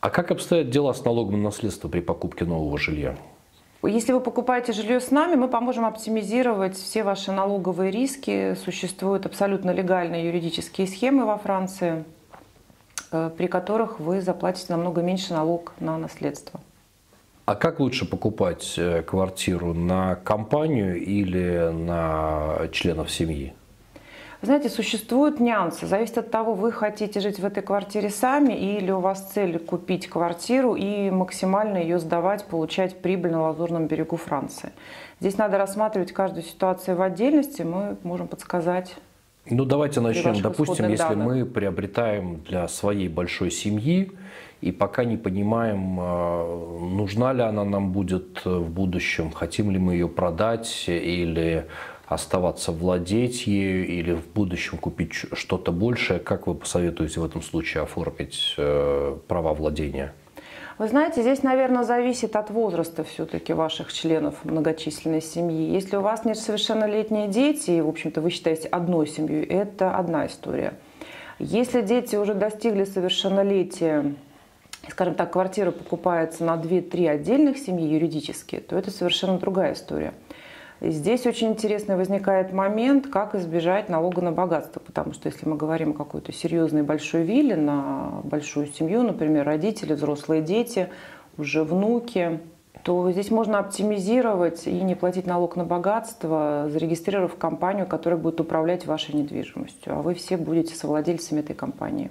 А как обстоят дела с налогом на наследство при покупке нового жилья? Если вы покупаете жилье с нами, мы поможем оптимизировать все ваши налоговые риски. Существуют абсолютно легальные юридические схемы во Франции, э, при которых вы заплатите намного меньше налог на наследство. А как лучше покупать э, квартиру на компанию или на членов семьи? Знаете, существуют нюансы. Зависит от того, вы хотите жить в этой квартире сами или у вас цель купить квартиру и максимально ее сдавать, получать прибыль на Лазурном берегу Франции. Здесь надо рассматривать каждую ситуацию в отдельности. Мы можем подсказать ну, давайте начнем. Допустим, если данных. мы приобретаем для своей большой семьи и пока не понимаем, э, нужна ли она нам будет в будущем, хотим ли мы ее продать или оставаться владеть ею или в будущем купить что-то большее, как вы посоветуете в этом случае оформить э, права владения? Вы знаете, здесь, наверное, зависит от возраста все-таки ваших членов многочисленной семьи. Если у вас несовершеннолетние дети, и, в общем-то, вы считаете одной семьей, это одна история. Если дети уже достигли совершеннолетия, скажем так, квартира покупается на 2-3 отдельных семьи юридически, то это совершенно другая история. И здесь очень интересный возникает момент, как избежать налога на богатство. Потому что если мы говорим о какой-то серьезной большой вилле на большую семью, например, родители, взрослые дети, уже внуки, то здесь можно оптимизировать и не платить налог на богатство, зарегистрировав компанию, которая будет управлять вашей недвижимостью. А вы все будете совладельцами этой компании.